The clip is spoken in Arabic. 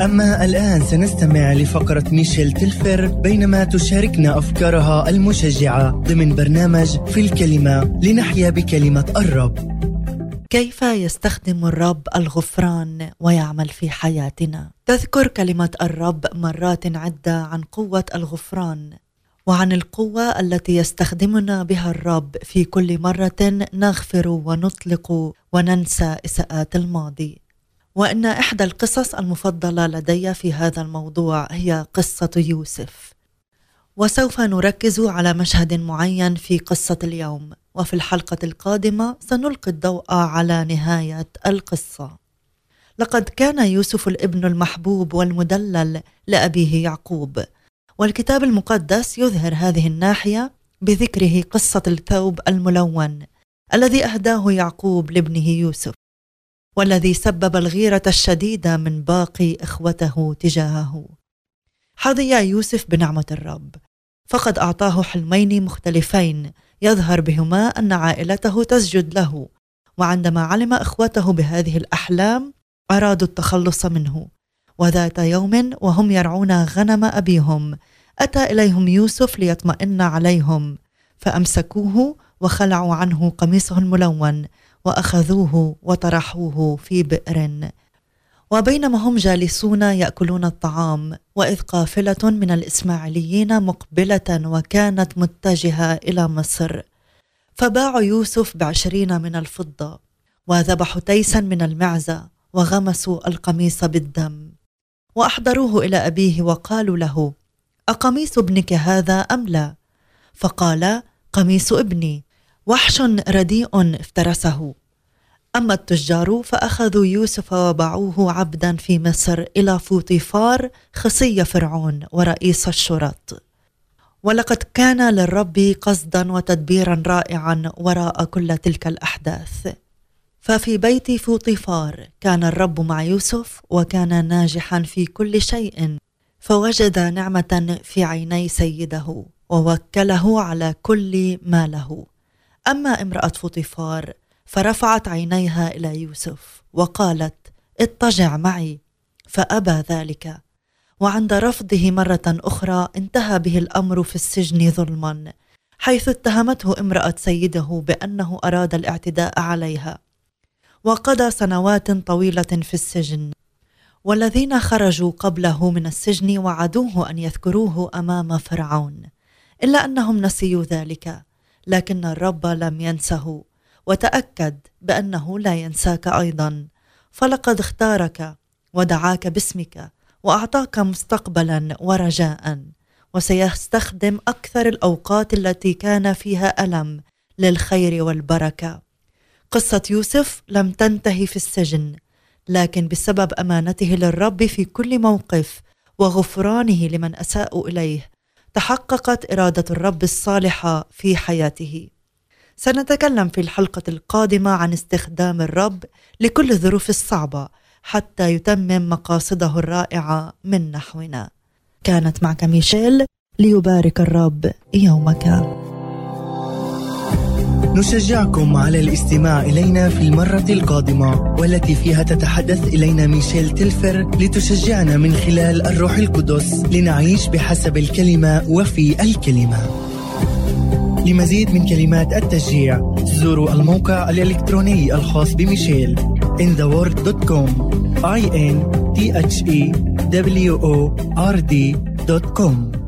أما الآن سنستمع لفقرة ميشيل تلفر بينما تشاركنا أفكارها المشجعة ضمن برنامج في الكلمة لنحيا بكلمة الرب. كيف يستخدم الرب الغفران ويعمل في حياتنا؟ تذكر كلمة الرب مرات عده عن قوة الغفران وعن القوة التي يستخدمنا بها الرب في كل مرة نغفر ونطلق وننسى إساءات الماضي. وأن إحدى القصص المفضلة لدي في هذا الموضوع هي قصة يوسف وسوف نركز على مشهد معين في قصة اليوم وفي الحلقة القادمة سنلقي الضوء على نهاية القصة. لقد كان يوسف الابن المحبوب والمدلل لأبيه يعقوب، والكتاب المقدس يظهر هذه الناحية بذكره قصة الثوب الملون الذي أهداه يعقوب لابنه يوسف، والذي سبب الغيرة الشديدة من باقي إخوته تجاهه. حظي يوسف بنعمة الرب، فقد أعطاه حلمين مختلفين. يظهر بهما أن عائلته تسجد له. وعندما علم إخوته بهذه الأحلام أرادوا التخلص منه. وذات يوم وهم يرعون غنم أبيهم أتى إليهم يوسف ليطمئن عليهم. فأمسكوه وخلعوا عنه قميصه الملون وأخذوه وطرحوه في بئر. وبينما هم جالسون يأكلون الطعام وإذ قافلة من الإسماعيليين مقبلة وكانت متجهة إلى مصر. فباعوا يوسف بعشرين من الفضة وذبحوا تيسا من المعزة وغمسوا القميص بالدم. وأحضروه إلى أبيه وقالوا له أقميص ابنك هذا أم لا؟ فقال قميص ابني وحش رديء افترسه. أما التجار فأخذوا يوسف وباعوه عبدا في مصر إلى فوطيفار خصي فرعون ورئيس الشرط. ولقد كان للرب قصدا وتدبيرا رائعا وراء كل تلك الأحداث. ففي بيت فوطيفار كان الرب مع يوسف وكان ناجحا في كل شيء فوجد نعمة في عيني سيده. ووكله على كل ما له. أما امرأة فوطيفار فرفعت عينيها إلى يوسف وقالت اضطجع معي. فأبى ذلك. وعند رفضه مرة أخرى انتهى به الأمر في السجن ظلما حيث اتهمته امرأة سيده بأنه أراد الاعتداء عليها. وقضى سنوات طويلة في السجن. والذين خرجوا قبله من السجن وعدوه أن يذكروه أمام فرعون. إلا أنهم نسيوا ذلك لكن الرب لم ينسه. وتأكد بأنه لا ينساك أيضا. فلقد اختارك ودعاك باسمك وأعطاك مستقبلا ورجاء. وسيستخدم أكثر الأوقات التي كان فيها ألم للخير والبركة. قصة يوسف لم تنتهي في السجن لكن بسبب أمانته للرب في كل موقف وغفرانه لمن أساءوا إليه تحققت إرادة الرب الصالحة في حياته سنتكلم في الحلقة القادمة عن استخدام الرب لكل الظروف الصعبة حتى يتمم مقاصده الرائعة من نحونا. كانت معك ميشيل ليبارك الرب يومك. نشجعكم على الاستماع إلينا في المرة القادمة والتي فيها تتحدث إلينا ميشيل تلفر لتشجعنا من خلال الروح القدس لنعيش بحسب الكلمة وفي الكلمة. لمزيد من كلمات التشجيع زوروا الموقع الإلكتروني الخاص بميشيل intheword.com i n t h e w o r d.com